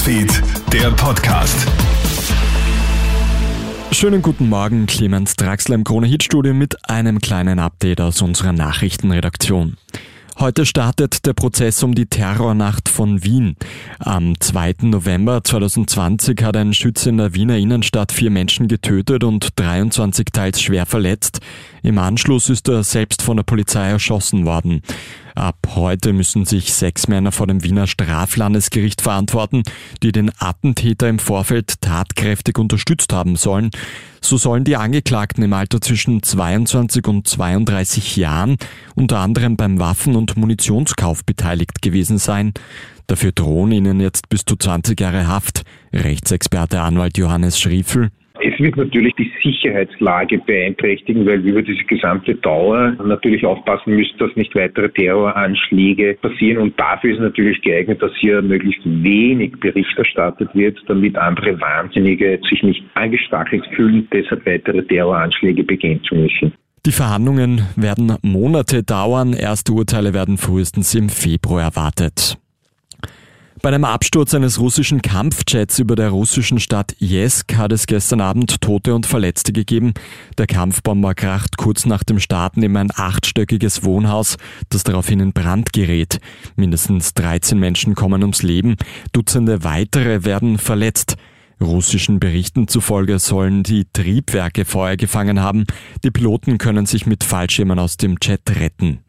Newsfeed, der Podcast. Schönen guten Morgen, Clemens Draxler im Krone-Hit-Studio mit einem kleinen Update aus unserer Nachrichtenredaktion. Heute startet der Prozess um die Terrornacht von Wien. Am 2. November 2020 hat ein Schütze in der Wiener Innenstadt vier Menschen getötet und 23 teils schwer verletzt. Im Anschluss ist er selbst von der Polizei erschossen worden. Ab heute müssen sich sechs Männer vor dem Wiener Straflandesgericht verantworten, die den Attentäter im Vorfeld tatkräftig unterstützt haben sollen. So sollen die Angeklagten im Alter zwischen 22 und 32 Jahren unter anderem beim Waffen- und Munitionskauf beteiligt gewesen sein. Dafür drohen ihnen jetzt bis zu 20 Jahre Haft. Rechtsexperte Anwalt Johannes Schriefel. Es wird natürlich die Sicherheitslage beeinträchtigen, weil wir über diese gesamte Dauer natürlich aufpassen müssen, dass nicht weitere Terroranschläge passieren. Und dafür ist natürlich geeignet, dass hier möglichst wenig Bericht erstattet wird, damit andere Wahnsinnige sich nicht angestachelt fühlen, deshalb weitere Terroranschläge begehen zu müssen. Die Verhandlungen werden Monate dauern. Erste Urteile werden frühestens im Februar erwartet. Bei einem Absturz eines russischen Kampfjets über der russischen Stadt Jesk hat es gestern Abend Tote und Verletzte gegeben. Der Kampfbomber kracht kurz nach dem Starten in ein achtstöckiges Wohnhaus, das daraufhin in Brand gerät. Mindestens 13 Menschen kommen ums Leben, Dutzende weitere werden verletzt. Russischen Berichten zufolge sollen die Triebwerke Feuer gefangen haben. Die Piloten können sich mit Fallschirmen aus dem Jet retten.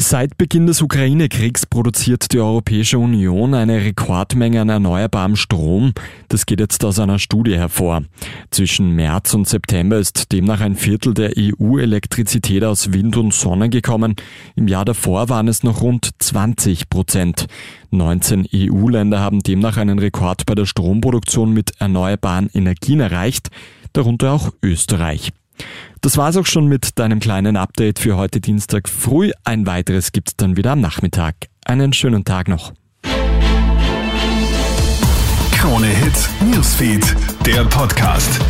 Seit Beginn des Ukraine-Kriegs produziert die Europäische Union eine Rekordmenge an erneuerbarem Strom. Das geht jetzt aus einer Studie hervor. Zwischen März und September ist demnach ein Viertel der EU-Elektrizität aus Wind und Sonne gekommen. Im Jahr davor waren es noch rund 20 Prozent. 19 EU-Länder haben demnach einen Rekord bei der Stromproduktion mit erneuerbaren Energien erreicht, darunter auch Österreich. Das war's auch schon mit deinem kleinen Update für heute Dienstag früh. Ein weiteres gibt's dann wieder am Nachmittag. Einen schönen Tag noch. Krone Hits, Newsfeed, der Podcast.